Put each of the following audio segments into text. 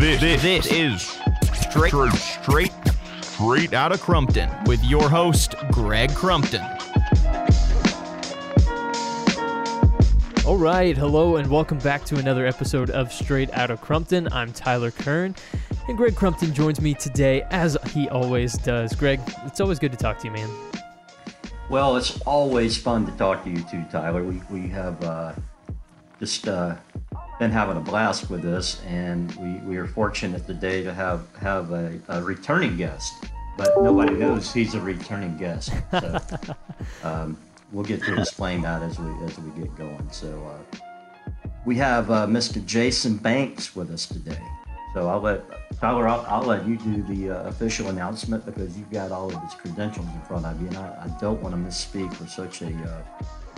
This, this, this is straight, straight, straight out of Crumpton with your host, Greg Crumpton. All right, hello, and welcome back to another episode of Straight Out of Crumpton. I'm Tyler Kern, and Greg Crumpton joins me today, as he always does. Greg, it's always good to talk to you, man. Well, it's always fun to talk to you too, Tyler. We, we have uh, just uh, been having a blast with this, and we, we are fortunate today to have, have a, a returning guest. But nobody knows he's a returning guest. So um, we'll get to explain that as we, as we get going. So uh, we have uh, Mr. Jason Banks with us today. So I'll let Tyler, I'll, I'll let you do the uh, official announcement because you've got all of his credentials in front of you, and I, I don't want to misspeak for such a uh,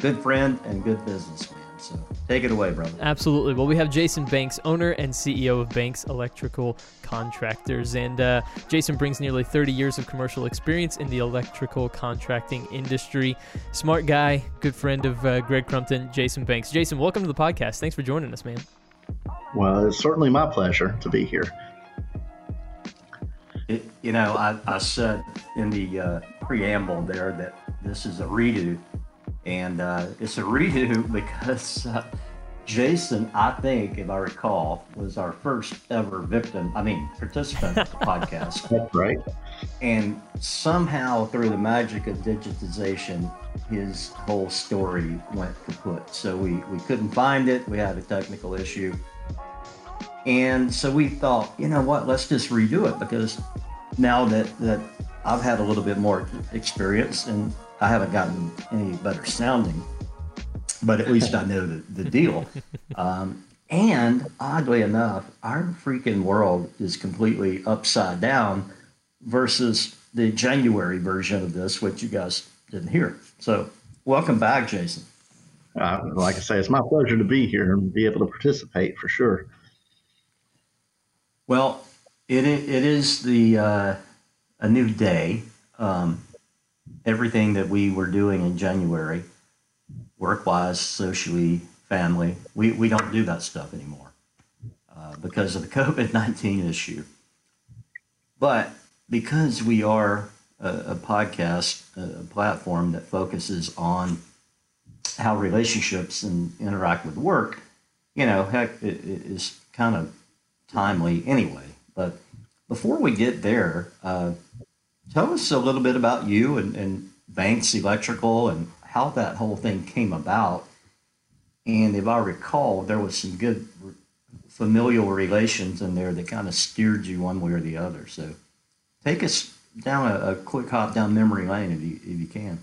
good friend and good businessman. So take it away, brother. Absolutely. Well, we have Jason Banks, owner and CEO of Banks Electrical Contractors. And uh, Jason brings nearly 30 years of commercial experience in the electrical contracting industry. Smart guy, good friend of uh, Greg Crumpton, Jason Banks. Jason, welcome to the podcast. Thanks for joining us, man. Well, it's certainly my pleasure to be here. It, you know, I, I said in the uh, preamble there that this is a redo, and uh, it's a redo because uh, Jason, I think, if I recall, was our first ever victim, I mean, participant of the podcast. That's right. And somehow, through the magic of digitization, his whole story went kaput. So we, we couldn't find it. We had a technical issue. And so we thought, you know what, let's just redo it because now that, that I've had a little bit more experience and I haven't gotten any better sounding, but at least I know the, the deal. Um, and oddly enough, our freaking world is completely upside down versus the January version of this, which you guys didn't hear. So, welcome back, Jason. Uh, like I say, it's my pleasure to be here and be able to participate for sure. Well, it it is the uh, a new day. Um, everything that we were doing in January, work wise, socially, family, we, we don't do that stuff anymore uh, because of the COVID nineteen issue. But because we are a, a podcast, a, a platform that focuses on how relationships and interact with work, you know, heck, it, it is kind of timely anyway. But before we get there, uh, tell us a little bit about you and, and Banks Electrical and how that whole thing came about. And if I recall, there was some good familial relations in there that kind of steered you one way or the other. So take us down a, a quick hop down memory lane if you, if you can.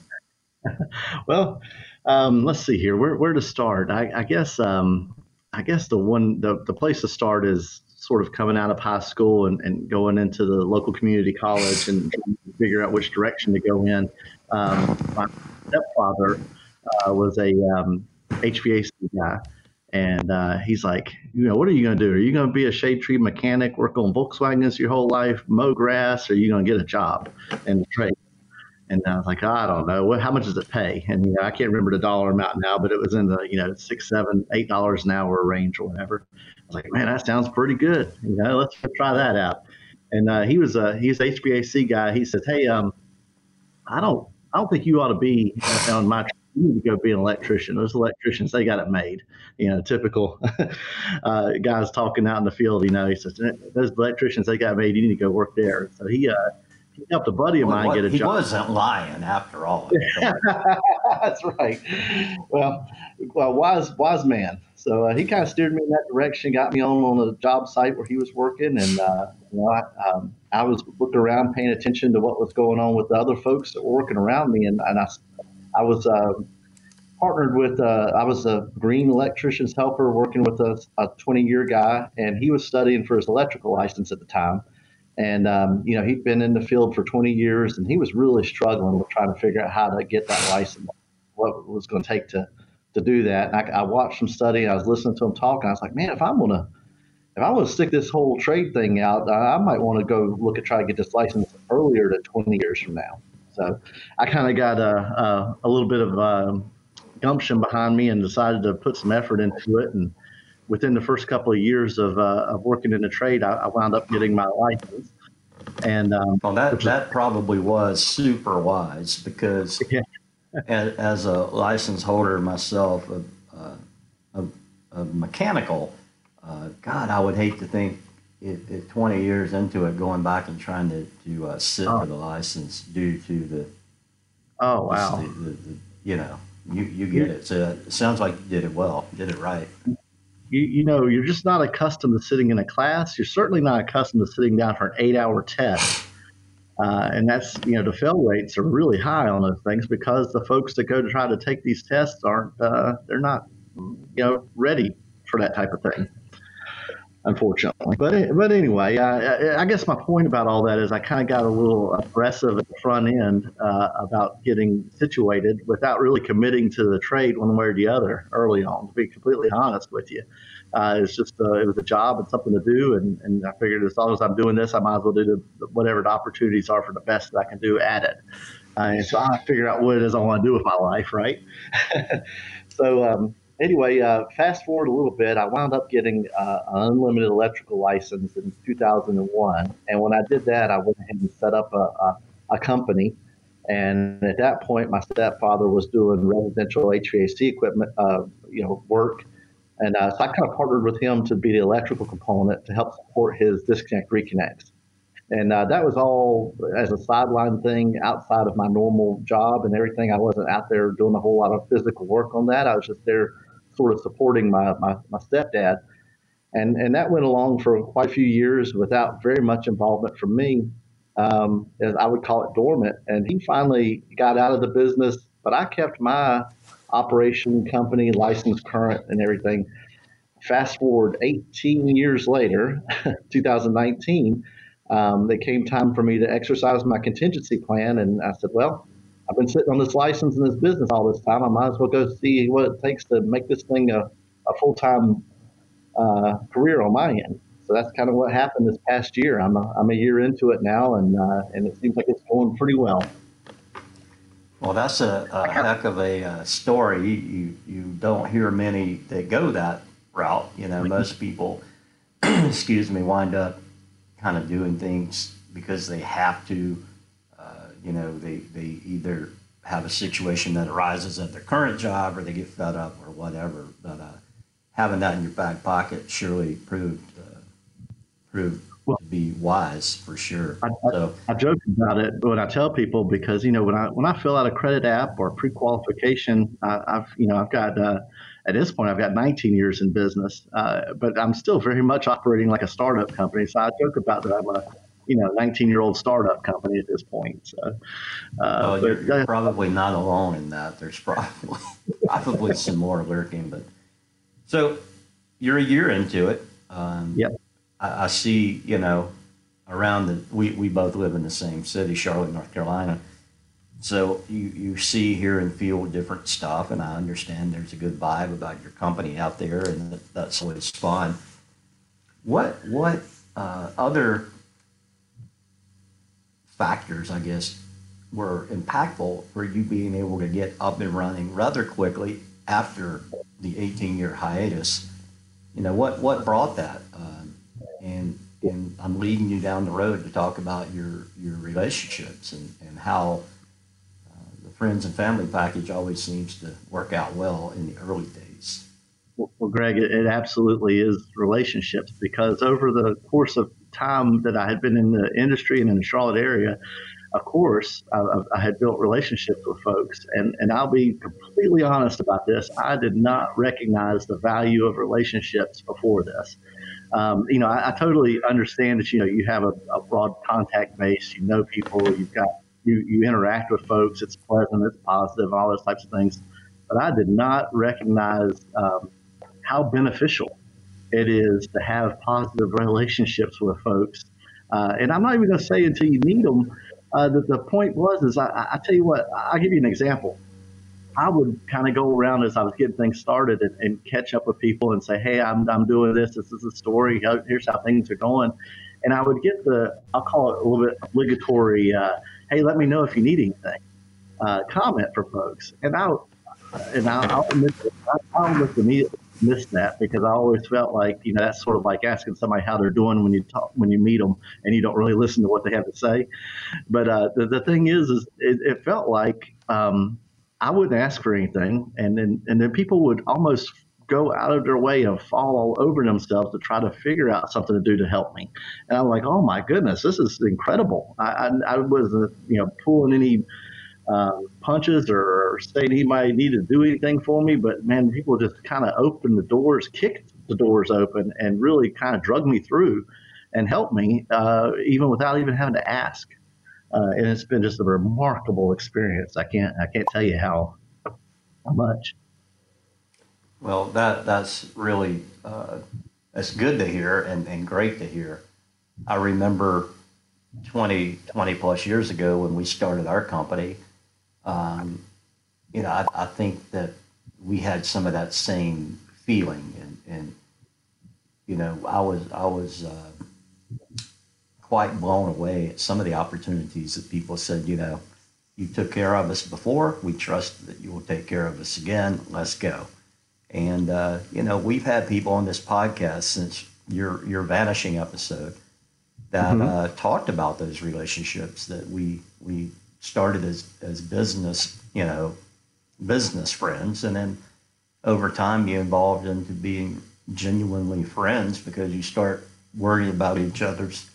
well, um, let's see here. Where, where to start? I, I guess um, I guess the one the, the place to start is sort of coming out of high school and, and going into the local community college and figure out which direction to go in. Um, my stepfather uh, was a um, HVAC guy, and uh, he's like, you know, what are you going to do? Are you going to be a shade tree mechanic, work on Volkswagens your whole life, mow grass, or are you going to get a job in the trade? And I was like, I don't know. What, how much does it pay? And you know, I can't remember the dollar amount now, but it was in the you know six, seven, eight dollars an hour range or whatever. Was like, man, that sounds pretty good. You know, let's try that out. And uh, he was a he's an HVAC guy. He said, hey, um, I don't I don't think you ought to be on my. You need to go be an electrician. Those electricians, they got it made. You know, typical uh, guys talking out in the field. You know, he says those electricians, they got made. You need to go work there. So he uh, he helped a buddy of mine well, get a he job. He wasn't lying after all. That's right. Well, well, wise wise man. So uh, he kind of steered me in that direction, got me on on a job site where he was working, and uh, you know, I, um, I was looking around, paying attention to what was going on with the other folks that were working around me, and, and I, I was uh, partnered with. Uh, I was a green electrician's helper working with a, a 20 year guy, and he was studying for his electrical license at the time. And um, you know, he'd been in the field for 20 years, and he was really struggling with trying to figure out how to get that license, what was going to take to to do that. And I, I watched him study. I was listening to him talk, and I was like, man, if I'm gonna if I want to stick this whole trade thing out, I might want to go look at try to get this license earlier to 20 years from now. So I kind of got a, a, a, little bit of um, gumption behind me and decided to put some effort into it. And within the first couple of years of, uh, of working in the trade, I, I, wound up getting my license. And um, well, that that probably was super wise because yeah. as, as, a license holder myself of, uh, of, of mechanical, uh, God, I would hate to think it, it, 20 years into it, going back and trying to, to uh, sit oh. for the license due to the oh wow the, the, the, you know you you get it. So it sounds like you did it well, did it right. You, you know, you're just not accustomed to sitting in a class. You're certainly not accustomed to sitting down for an eight hour test. Uh, and that's, you know, the fail rates are really high on those things because the folks that go to try to take these tests aren't, uh, they're not, you know, ready for that type of thing unfortunately. But but anyway, I, I, guess my point about all that is I kind of got a little aggressive at the front end uh, about getting situated without really committing to the trade one way or the other early on. To be completely honest with you, uh, it's just uh, it was a job and something to do, and, and I figured as long as I'm doing this, I might as well do the, whatever the opportunities are for the best that I can do at it. Uh, and so I figured out what it is I want to do with my life, right? so um, anyway, uh, fast forward a little bit, I wound up getting uh, an unlimited electrical license in 2001. And when I did that, I went ahead and set up a, a, a company. And at that point, my stepfather was doing residential HVAC equipment, uh, you know, work. And uh, so I kind of partnered with him to be the electrical component to help support his disconnect reconnects. And uh, that was all as a sideline thing outside of my normal job and everything. I wasn't out there doing a whole lot of physical work on that. I was just there sort of supporting my, my, my stepdad. And, and that went along for quite a few years without very much involvement from me. Um, as I would call it dormant. And he finally got out of the business, but I kept my operation company license current and everything. Fast forward 18 years later, 2019, um, it came time for me to exercise my contingency plan. And I said, well, I've been sitting on this license in this business all this time. I might as well go see what it takes to make this thing a, a full time uh, career on my end. So that's kind of what happened this past year. I'm a, I'm a year into it now, and uh, and it seems like it's going pretty well. Well, that's a, a heck of a uh, story. You you don't hear many that go that route. You know, most people, excuse me, wind up kind of doing things because they have to you know, they, they either have a situation that arises at their current job or they get fed up or whatever. But uh, having that in your back pocket surely proved uh, proved well, to be wise for sure. I, so, I, I, joke about it when I tell people because you know when I when I fill out a credit app or pre-qualification, I, have you know I've got uh, at this point I've got 19 years in business, uh, but I'm still very much operating like a startup company. So I joke about that I'm a you know 19 year old startup company at this point. So, uh, well, you're, you're probably not alone in that. There's probably probably some more lurking, but so you're a year into it. Um, yep. I, I see. You know, around the we we both live in the same city, Charlotte, North Carolina. So you, you see, hear, and feel different stuff, and I understand there's a good vibe about your company out there, and that, that's always fun. What what uh, other factors, I guess, were impactful for you being able to get up and running rather quickly after the 18 year hiatus. You know, what, what brought that? Um, and, and I'm leading you down the road to talk about your, your relationships and, and how uh, the friends and family package always seems to work out well in the early days. Well, Greg, it, it absolutely is relationships because over the course of time that I had been in the industry and in the Charlotte area, of course, I, I, had built relationships with folks. And, and I'll be completely honest about this. I did not recognize the value of relationships before this. Um, you know, I, I, totally understand that, you know, you have a, a, broad contact base, you know people, you've got, you, you interact with folks, it's pleasant, it's positive, all those types of things. But I did not recognize um, how beneficial it is to have positive relationships with folks. Uh, and I'm not even going to say until you need them. Uh, that the point was is I, I tell you what I'll give you an example. I would kind of go around as I was getting things started and, and, catch up with people and say, "Hey, I'm I'm doing this. This is the story. Here's how things are going." And I would get the I'll call it a little bit obligatory. Uh, hey, let me know if you need anything. Uh, comment for folks, and I'll and I'll, I'll, admit, I'll look immediately missed that because I always felt like you know that's sort of like asking somebody how they're doing when you talk when you meet them and you don't really listen to what they have to say. But uh, the, the thing is, is it, it felt like um, I wouldn't ask for anything, and then and then people would almost go out of their way and fall all over themselves to try to figure out something to do to help me. And I'm like, oh my goodness, this is incredible. I, I, I wasn't you know pulling any um, punches or saying he might need to do anything for me. But man, people just kind of opened the doors, kicked the doors open, and really kind of drug me through and helped me, uh, even without even having to ask. Uh, and it's been just a remarkable experience. I can't I can't tell you how, how much. Well, that that's really uh, that's good to hear and, and great to hear. I remember 20, 20 plus years ago when we started our company, um, you know, I, I, think that we had some of that same feeling, and, and you know, I was I was uh, quite blown away at some of the opportunities that people said, you know, you took care of us before, we trust that you will take care of us again. Let's go. And uh, you know, we've had people on this podcast since your your vanishing episode that mm-hmm. uh, talked about those relationships that we we started as, as business, you know, business friends. And then over time, you evolved into being genuinely friends because you start worrying about each other's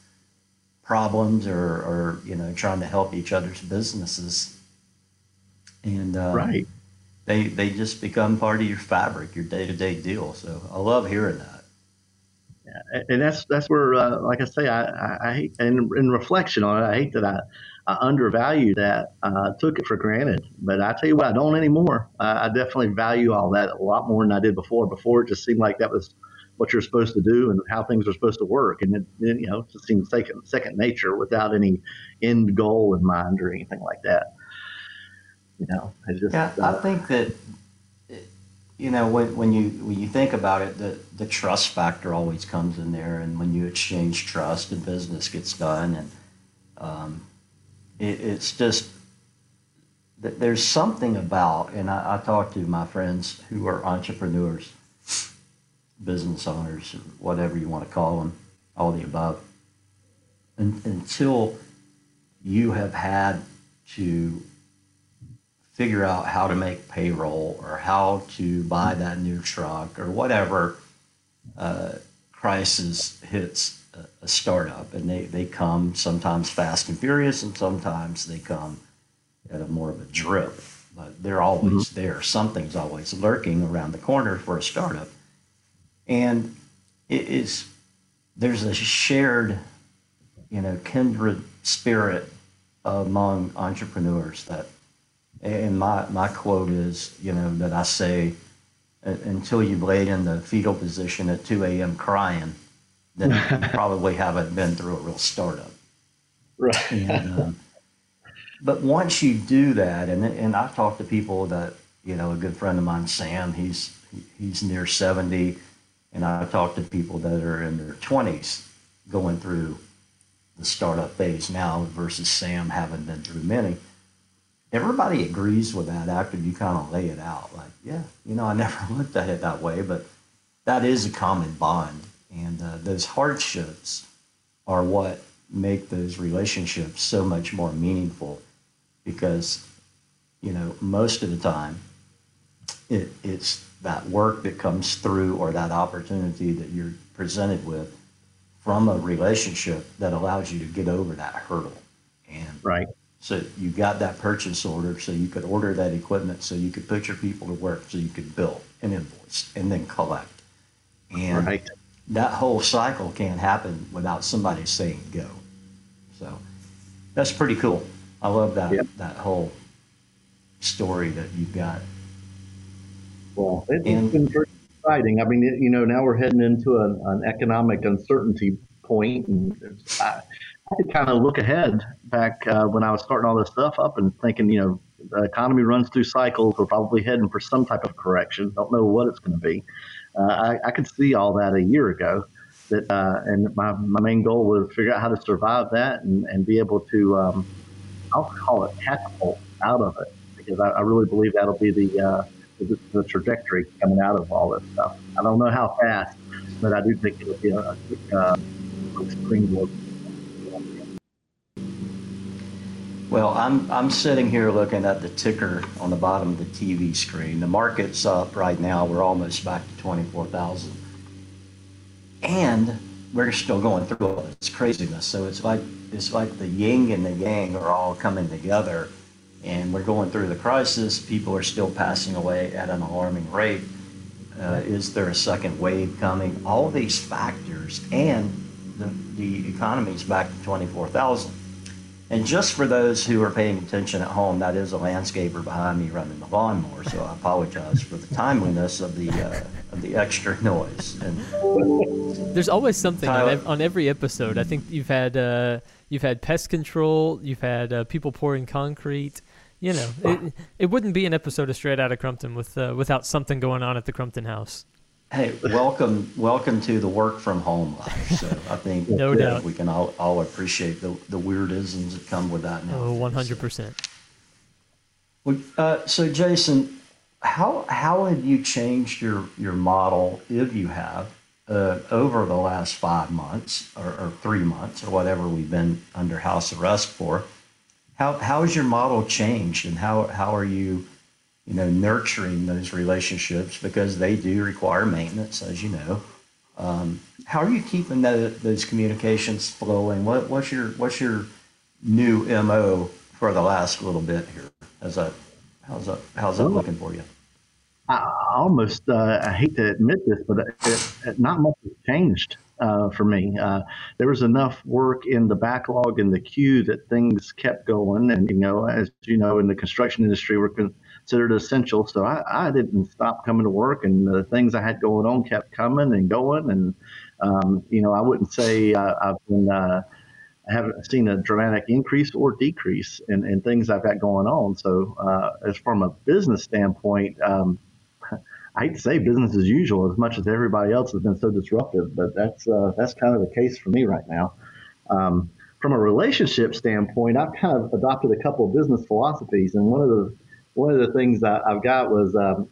problems or, or you know, trying to help each other's businesses. And uh, right. they, they just become part of your fabric, your day to day deal. So I love hearing that and that's that's where, uh, like I say, I, I, I hate, and in reflection on it, I hate that I I undervalued that. I took it for granted. But I tell you what, I don't anymore. I, I definitely value all that a lot more than I did before. Before it just seemed like that was what you're supposed to do and how things are supposed to work. And it, it you know, it just seems second, second nature without any end goal in mind or anything like that. You know, I just, yeah, uh, I think that, you know, when, when you, when you think about it, the, the trust factor always comes in there. And when you exchange trust and business gets done and, um, it, it's just that there's something about, and I, I talk to my friends who are entrepreneurs, business owners, whatever you want to call them, all the above, and, until you have had to figure out how to make payroll or how to buy that new truck or whatever uh, crisis hits a, startup, and they, they come sometimes fast and furious, and sometimes they come at a more of a drip. But they're always mm-hmm. there. Something's always lurking around the corner for a startup, and it is there's a shared, you know, kindred spirit among entrepreneurs that. And my, my quote is, you know, that I say, until you've laid in the fetal position at 2 a.m. crying, then you probably haven't been through a real startup. Right. And, um, but once you do that, and and I've talked to people that you know, a good friend of mine, Sam, he's he's near seventy, and I've talked to people that are in their twenties going through the startup phase now versus Sam having been through many. Everybody agrees with that after you kind of lay it out. Like, yeah, you know, I never looked at it that way, but that is a common bond and uh, those hardships are what make those relationships so much more meaningful because, you know, most of the time it, it's that work that comes through or that opportunity that you're presented with from a relationship that allows you to get over that hurdle. And right. So you got that purchase order so you could order that equipment so you could put your people to work so you could bill and invoice and then collect. And right that whole cycle can't happen without somebody saying go. So that's pretty cool. I love that yep. that whole story that you've got. Well, it's and, been very exciting. I mean, it, you know, now we're heading into an, an economic uncertainty point, and I, I could kind of look ahead back uh, when I was starting all this stuff up and thinking, you know, the economy runs through cycles. We're probably heading for some type of correction. Don't know what it's going to be. Uh, I, I, could see all that a year ago. That uh, and my, my main goal was to figure out how to survive that and, and be able to um, I'll call it catapult out of it because I, I really believe that'll be the uh, the, the trajectory coming out of all this stuff. I don't know how fast, but I do think it'll be a, a uh, springboard. Well, I'm, I'm sitting here looking at the ticker on the bottom of the TV screen. The market's up right now. We're almost back to 24,000. And we're still going through all this craziness. So it's like, it's like the yin and the yang are all coming together. And we're going through the crisis. People are still passing away at an alarming rate. Uh, is there a second wave coming? All these factors, and the, the economy's back to 24,000 and just for those who are paying attention at home, that is a landscaper behind me running the lawnmower. So I apologize for the timeliness of the uh, of the extra noise. And there's always something on, ev- on, every episode. I think you've had uh, you've had pest control, you've had uh, people pouring concrete. You know, it, it wouldn't be an episode of Straight Outta Crumpton with uh, without something going on at the Crumpton house. Hey, welcome, welcome to the work from home life. So I think no doubt we can all, all appreciate the, the weirdisms that come with that now. Oh, one hundred percent. Uh, so Jason, how how have you changed your your model, if you have, uh, over the last five months or, or, three months or whatever we've been under house arrest for? How how has your model changed, and how how are you? You know, nurturing those relationships because they do require maintenance, as you know. Um, how are you keeping that, those communications flowing? What, what's your what's your new mo for the last little bit here? How's that how's that how's that looking for you? I almost uh, I hate to admit this, but it, it, not much has changed uh, for me. Uh, there was enough work in the backlog in the queue that things kept going, and you know, as you know, in the construction industry, we're con- considered essential. So I, I didn't stop coming to work, and the things I had going on kept coming and going. And um, you know, I wouldn't say uh, I've been uh, I haven't seen a dramatic increase or decrease in, in things I've got going on. So uh, as from a business standpoint. Um, I hate to say business as usual as much as everybody else has been so disruptive, but that's uh, that's kind of the case for me right now. Um, from a relationship standpoint, I've kind of adopted a couple of business philosophies, and one of the one of the things that I've got was um,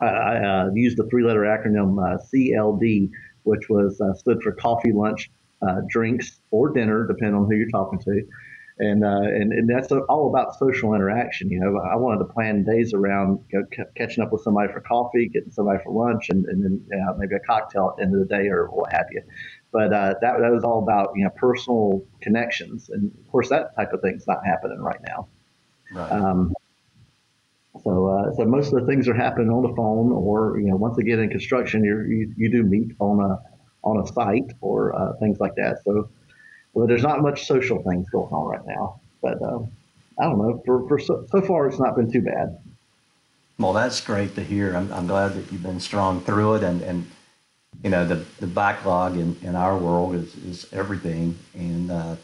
I, I uh, used the three-letter acronym uh, CLD, which was uh, stood for coffee, lunch, uh, drinks, or dinner, depending on who you're talking to. And, uh, and and that's all about social interaction. You know, I wanted to plan days around you know, c- catching up with somebody for coffee, getting somebody for lunch, and, and then maybe a cocktail at the end of the day or what have you. But uh, that, that was all about you know personal connections, and of course that type of thing's not happening right now. Right. Um, so, uh, so most of the things are happening on the phone, or you know, once they get in construction, you you do meet on a on a site or uh, things like that. So, well, there's not much social things going on right now. But uh, I don't know. For, for so, so, far, it's not been too bad. Well, that's great to hear. I'm, I'm glad that you've been strong through it, and and you know the the backlog in, in our world is is everything, and uh,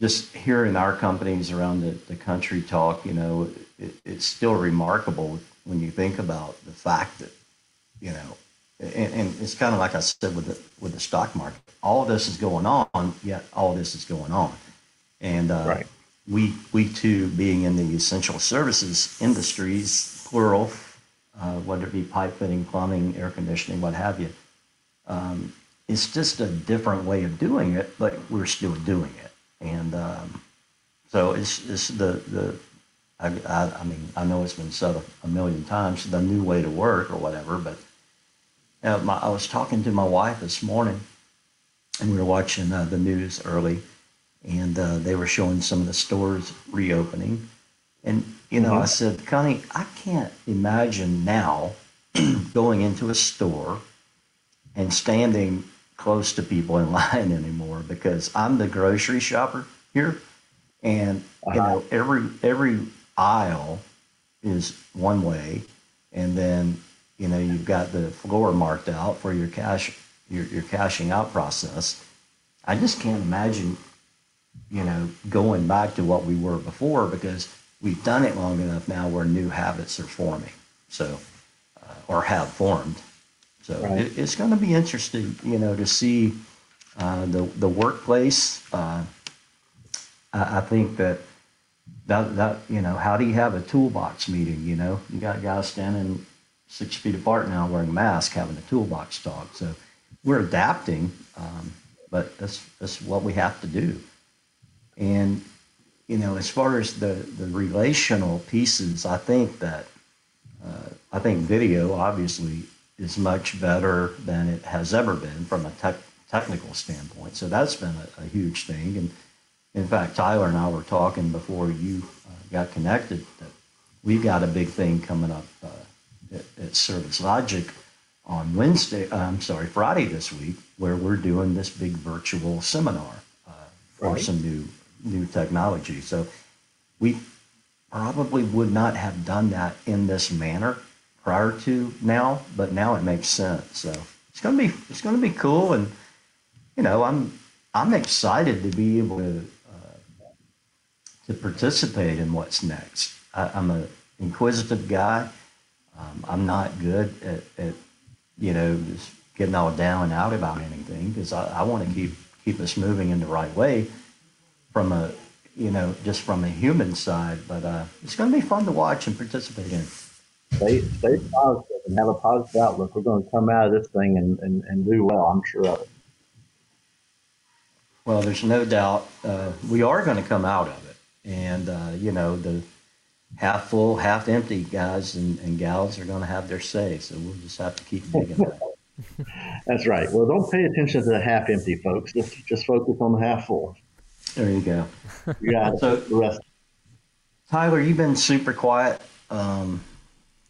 just hearing our companies around the, the country talk, you know, it, it's still remarkable when you think about the fact that, you know, and, and it's kind of like I said with the with the stock market. All of this is going on, yet all this is going on, and uh, right. we we too, being in the essential services industries, plural, uh, whether it be pipe fitting, plumbing, air conditioning, what have you, um, it's just a different way of doing it, but we're still doing it, and um, so it's it's the the I, I, I, mean, I know it's been said a, a, million times, the new way to work or whatever, but uh, my, I was talking to my wife this morning, and we were watching uh, the news early, and uh, they were showing some of the stores reopening. And, you know, mm-hmm. I said, Connie, I can't imagine now going into a store and standing close to people in line anymore because I'm the grocery shopper here. And, you uh-huh. know, every, every aisle is one way, and then you know you've got the floor marked out for your cash your, your cashing out process. I just can't imagine, you know, going back to what we were before because we've done it long enough now where new habits are forming. So, uh, or have formed. So right. it, it's going to be interesting, you know, to see uh, the the workplace. Uh, I, I, think that that that you know, how do you have a toolbox meeting? You know, you got guys standing six feet apart now wearing masks, having a toolbox talk. So we're adapting, um, but that's that's what we have to do. And you know, as far as the the relational pieces, I think that uh, I think video obviously is much better than it has ever been from a tech, technical standpoint. So that's been a, a, huge thing. And in fact, Tyler and I were talking before you uh, got connected that we've got a big thing coming up uh, at, at Service Logic on Wednesday. Uh, I'm sorry, Friday this week, where we're doing this big virtual seminar uh, for right. some new new technology. So we probably would not have done that in this manner prior to now, but now it makes sense. So it's gonna be it's gonna be cool, and you know I'm I'm excited to be able to to participate in what's next. I, am an inquisitive guy. Um, I'm not good at, at you know just getting all down and out about anything because I, I want to keep keep us moving in the right way from a you know just from a human side. But uh, it's going to be fun to watch and participate in stay stay positive and have a positive outlook. We're going to come out of this thing and, and, and do well. I'm sure of it. Well, there's no doubt uh, we are going to come out of it, and uh, you know the half full, half empty guys and, and gals are going to have their say. So we'll just have to keep digging. that. That's right. Well, don't pay attention to the half empty, folks. Just just focus on the half full. There you go. You got so, the rest. Tyler, you've been super quiet. Um,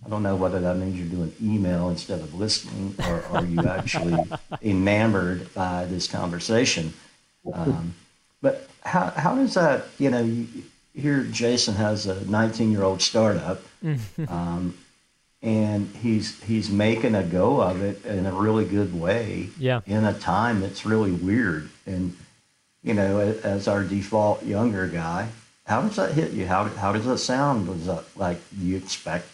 I don't know whether that means you're doing email instead of listening, or are you actually enamored by this conversation? Um, but how how does that? You know, you, here Jason has a 19 year old startup, um, and he's he's making a go of it in a really good way. Yeah. In a time that's really weird, and you know, as our default younger guy, how does that hit you? How how does that sound? Was that like you expect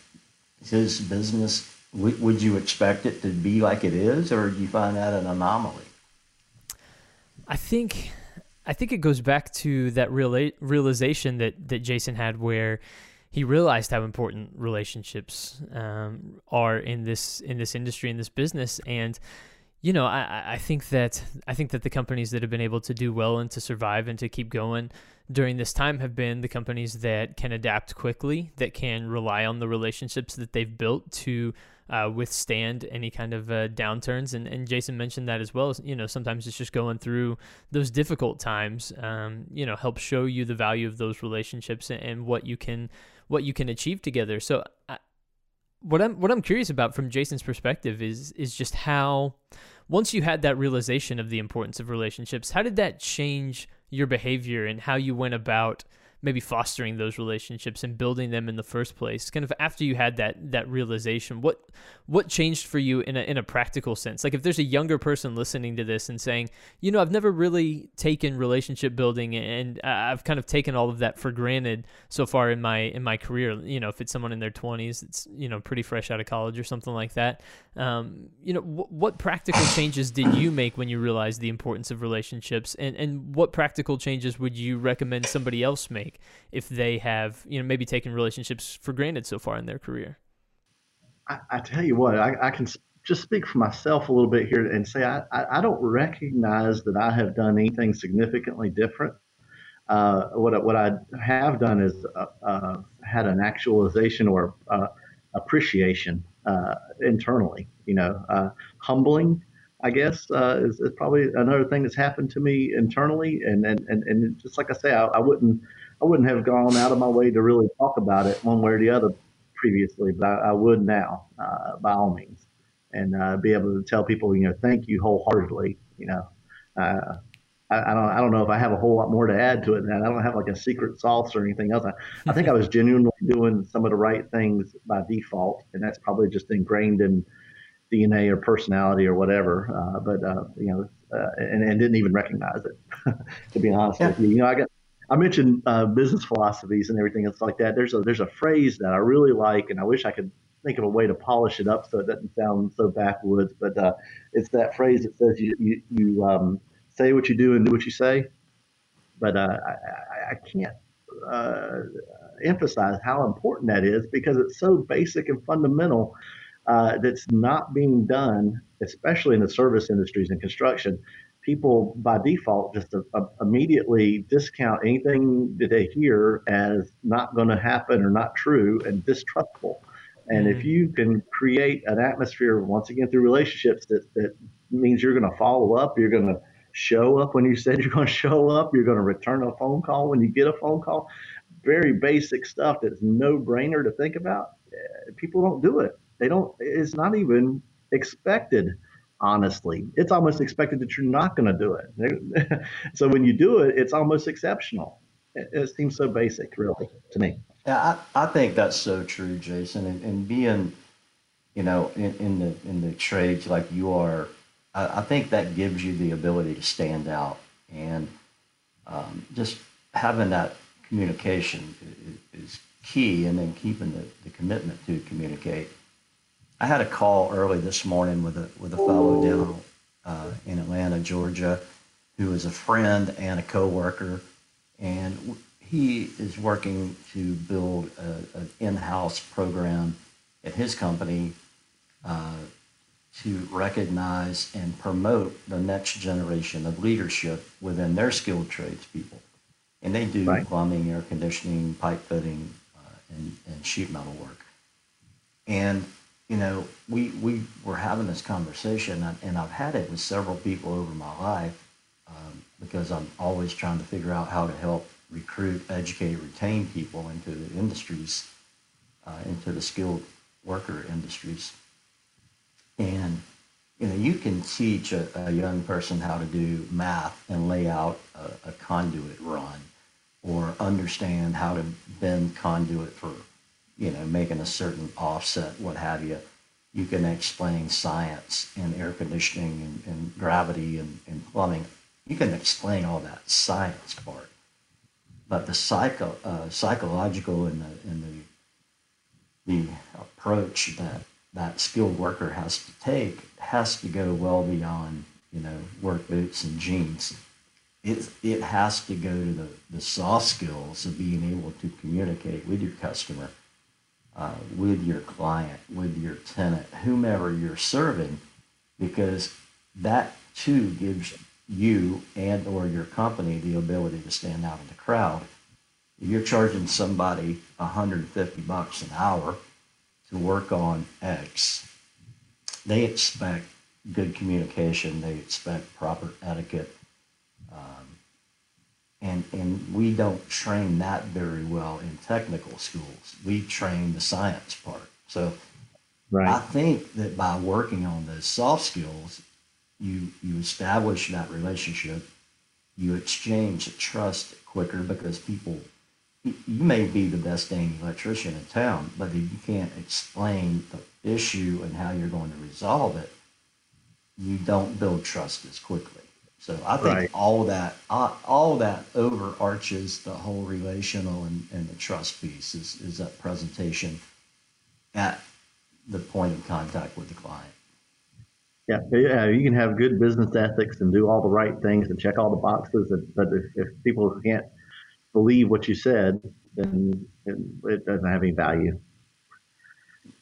his business, would you expect it to be like it is, or do you find that an anomaly? I think, I think it goes back to that real realization that that Jason had, where he realized how important relationships um, are in this in this industry in this business, and you know, I, I think that I think that the companies that have been able to do well and to survive and to keep going during this time have been the companies that can adapt quickly, that can rely on the relationships that they've built to uh, withstand any kind of uh, downturns. And, and Jason mentioned that as well. You know, sometimes it's just going through those difficult times. Um, you know, help show you the value of those relationships and, and what you can what you can achieve together. So, I, what I'm what I'm curious about from Jason's perspective is is just how once you had that realization of the importance of relationships, how did that change your behavior and how you went about maybe fostering those relationships and building them in the first place. Kind of after you had that that realization what what changed for you in a in a practical sense? Like if there's a younger person listening to this and saying you know I've never really taken relationship building and I've kind of taken all of that for granted so far in my in my career. You know if it's someone in their 20s it's you know pretty fresh out of college or something like that. Um, you know what practical changes did you make when you realized the importance of relationships? And and what practical changes would you recommend somebody else make make if they have, you know, maybe taken relationships for granted so far in their career? I, I tell you what, I, I, can just speak for myself a little bit here and say I, I, don't recognize that I have done anything significantly different. Uh, what, what I have done is uh, uh, had an actualization or uh, appreciation uh, internally, you know, uh, humbling I guess, uh, is, is, probably another thing that's happened to me internally. And and, and, and just like I say, I, I, wouldn't I wouldn't have gone out of my way to really talk about it one way or the other previously, but I, I would now, uh, by all means, and uh, be able to tell people, you know, thank you wholeheartedly. You know, uh, I, I, don't I don't know if I have a whole lot more to add to it. And I don't have like a secret sauce or anything else. I, I think I was genuinely doing some of the right things by default, and that's probably just ingrained in DNA or personality or whatever. Uh, but uh, you know, uh, and, and, didn't even recognize it. to be honest yeah. with you, you know, I got. I mentioned uh, business philosophies and everything else like that. There's a there's a phrase that I really like, and I wish I could think of a way to polish it up so it doesn't sound so backwoods. But uh, it's that phrase that says you you, you um, say what you do and do what you say. But uh, I, I, can't uh, emphasize how important that is because it's so basic and fundamental uh, that's not being done, especially in the service industries and construction. People by default just immediately discount anything that they hear as not going to happen or not true and distrustful. And mm-hmm. if you can create an atmosphere, once again, through relationships, that, that means you're going to follow up, you're going to show up when you said you're going to show up, you're going to return a phone call when you get a phone call. Very basic stuff that's no brainer to think about. Eh, people don't do it. They don't, it's not even expected, honestly. It's almost expected that you're not going to do it. so when you do it, it's almost exceptional. It, it, seems so basic, really, to me. Yeah, I, I think that's so true, Jason. And, and being, you know, in, in the in the trades like you are, I, I think that gives you the ability to stand out and um, just having that communication is, is key, and then keeping the, the commitment to communicate. I had a call early this morning with a with a fellow down uh, in Atlanta, Georgia, who is a friend and a coworker, and he is working to build a, an in-house program at his company uh, to recognize and promote the next generation of leadership within their skilled trades people. And they do right. plumbing, air conditioning, pipe fitting, uh, and, and sheet metal work. And you know, we we were having this conversation, and I've had it with several people over my life um, because I'm always trying to figure out how to help recruit, educate, retain people into the industries, uh, into the skilled worker industries. And you know, you can teach a, a young person how to do math and lay out a, a conduit run, or understand how to bend conduit for you know, making a certain offset, what have you. You can explain science and air conditioning and, and gravity and, and, plumbing. You can explain all that science part. But the psycho, uh, psychological and the, and the, the approach that that skilled worker has to take has to go well beyond, you know, work boots and jeans. It, it has to go to the, the soft skills of being able to communicate with your customer uh, with your client, with your tenant, whomever you're serving, because that too gives you and or your company the ability to stand out in the crowd. If you're charging somebody 150 bucks an hour to work on X, they expect good communication. They expect proper etiquette. And and we don't train that very well in technical schools. We train the science part. So right. I think that by working on those soft skills, you you establish that relationship, you exchange trust quicker because people you may be the best dang electrician in town, but if you can't explain the issue and how you're going to resolve it, you don't build trust as quickly. So I think right. all that uh, all that overarches the whole relational and, and the trust piece is, is that presentation at the point of contact with the client. Yeah, yeah, you can have good business ethics and do all the right things and check all the boxes, but if, if people can't believe what you said, then it, it doesn't have any value.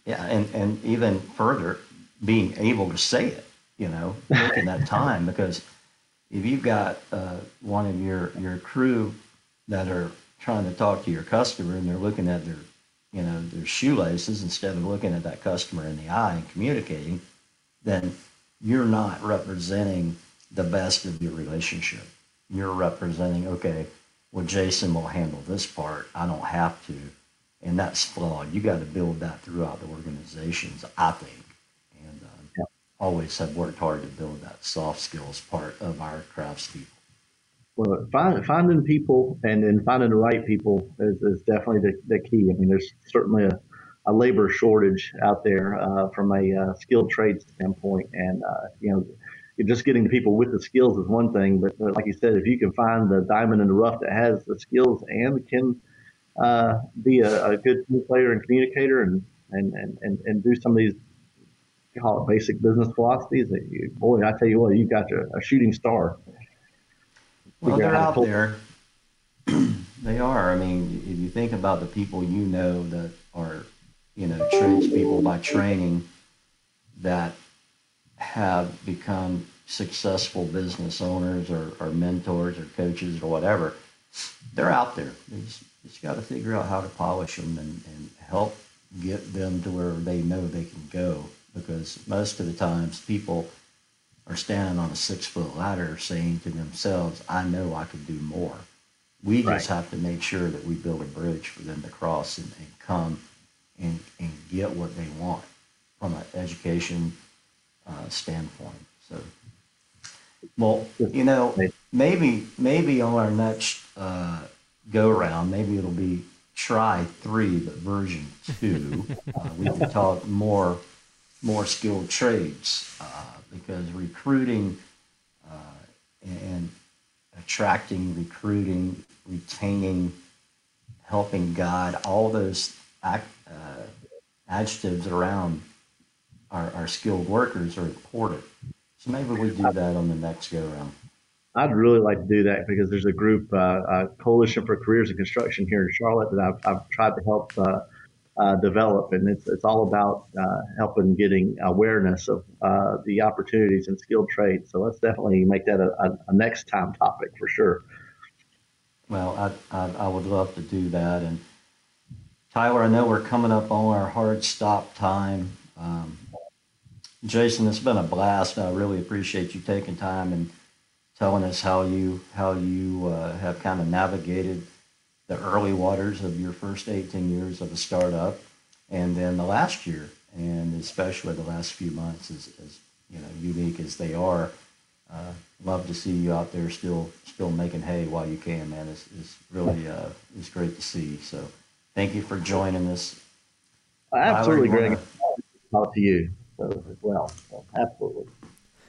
Yeah, and, and even further, being able to say it, you know, taking that time because – if you've got uh, one of your your crew that are trying to talk to your customer and they're looking at their you know their shoelaces instead of looking at that customer in the eye and communicating, then you're not representing the best of your relationship. You're representing okay, well Jason will handle this part. I don't have to, and that's flawed. You got to build that throughout the organizations. I think always have worked hard to build that soft skills part of our craftspeople. Well, find, finding people and then finding the right people is, is definitely the, the key. I mean, there's certainly a, a labor shortage out there uh, from a uh, skilled trade standpoint, and uh, you know, just getting the people with the skills is one thing, but like you said, if you can find the diamond in the rough that has the skills and can uh, be a, a, good player and communicator and, and, and, and do some of these call it basic business philosophies. That you, boy, I tell you what, you got a, a shooting star. Well, they're out there. They are. I mean, if you think about the people you know that are, you know, trench people by training that have become successful business owners or, or mentors or coaches or whatever, they're out there. They just, just got to figure out how to polish them and, and help get them to where they know they can go. Because most of the times people are standing on a six foot ladder saying to themselves, I know I can do more. We just have to make sure that we build a bridge for them to cross and, and come and, and get what they want from an education uh, standpoint. So, well, you know, maybe maybe on our next uh, go round, maybe it'll be try three, but version two. uh, we can talk more more skilled trades uh, because recruiting uh, and attracting, recruiting, retaining, helping guide, all those uh, adjectives around our, our skilled workers are important. So maybe we do that on the next go round. I'd really like to do that because there's a group, uh, uh, Coalition for Careers in Construction here in Charlotte that I've, I've tried to help uh, uh, develop, and it's it's all about uh, helping getting awareness of uh, the opportunities in skilled trades. So let's definitely make that a, a, a next time topic for sure. Well, I, I, I would love to do that. And Tyler, I know we're coming up on our hard stop time. Um, Jason, it's been a blast. I really appreciate you taking time and telling us how you how you uh, have kind of navigated the early waters of your first 18 years of a startup, and then the last year, and especially the last few months, as, as you know, unique as they are. Uh, love to see you out there still still making hay while you can, man. It's, it's really uh, it's great to see. So, thank you for joining us. Absolutely, Greg. Talk to you so, as well. So, absolutely.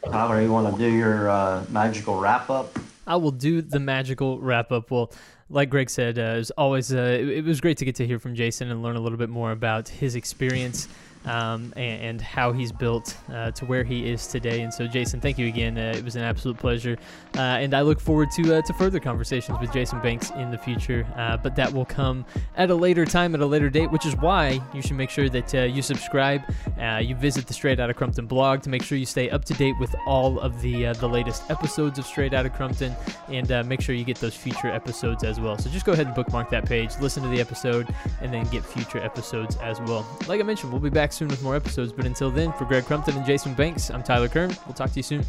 Tyler, you want to do your uh, magical wrap up? I will do the magical wrap up. Well, like Greg said, uh, it was always uh, it, it was great to get to hear from Jason and learn a little bit more about his experience um, and, and how he's built uh, to where he is today. And so, Jason, thank you again. Uh, it was an absolute pleasure, uh, and I look forward to uh, to further conversations with Jason Banks in the future. Uh, but that will come at a later time, at a later date, which is why you should make sure that uh, you subscribe, you visit the Straight Outta Crumpton blog to make sure you stay up to date with all of the the latest episodes of Straight Outta Crumpton, and make sure you get those future episodes as well. So just go ahead and bookmark that page, listen to the episode, and then get future episodes as well. Like I mentioned, we'll be soon with more episodes, but until then, for Greg Crumpton and Jason Banks, I'm Tyler Kern. We'll talk to you soon.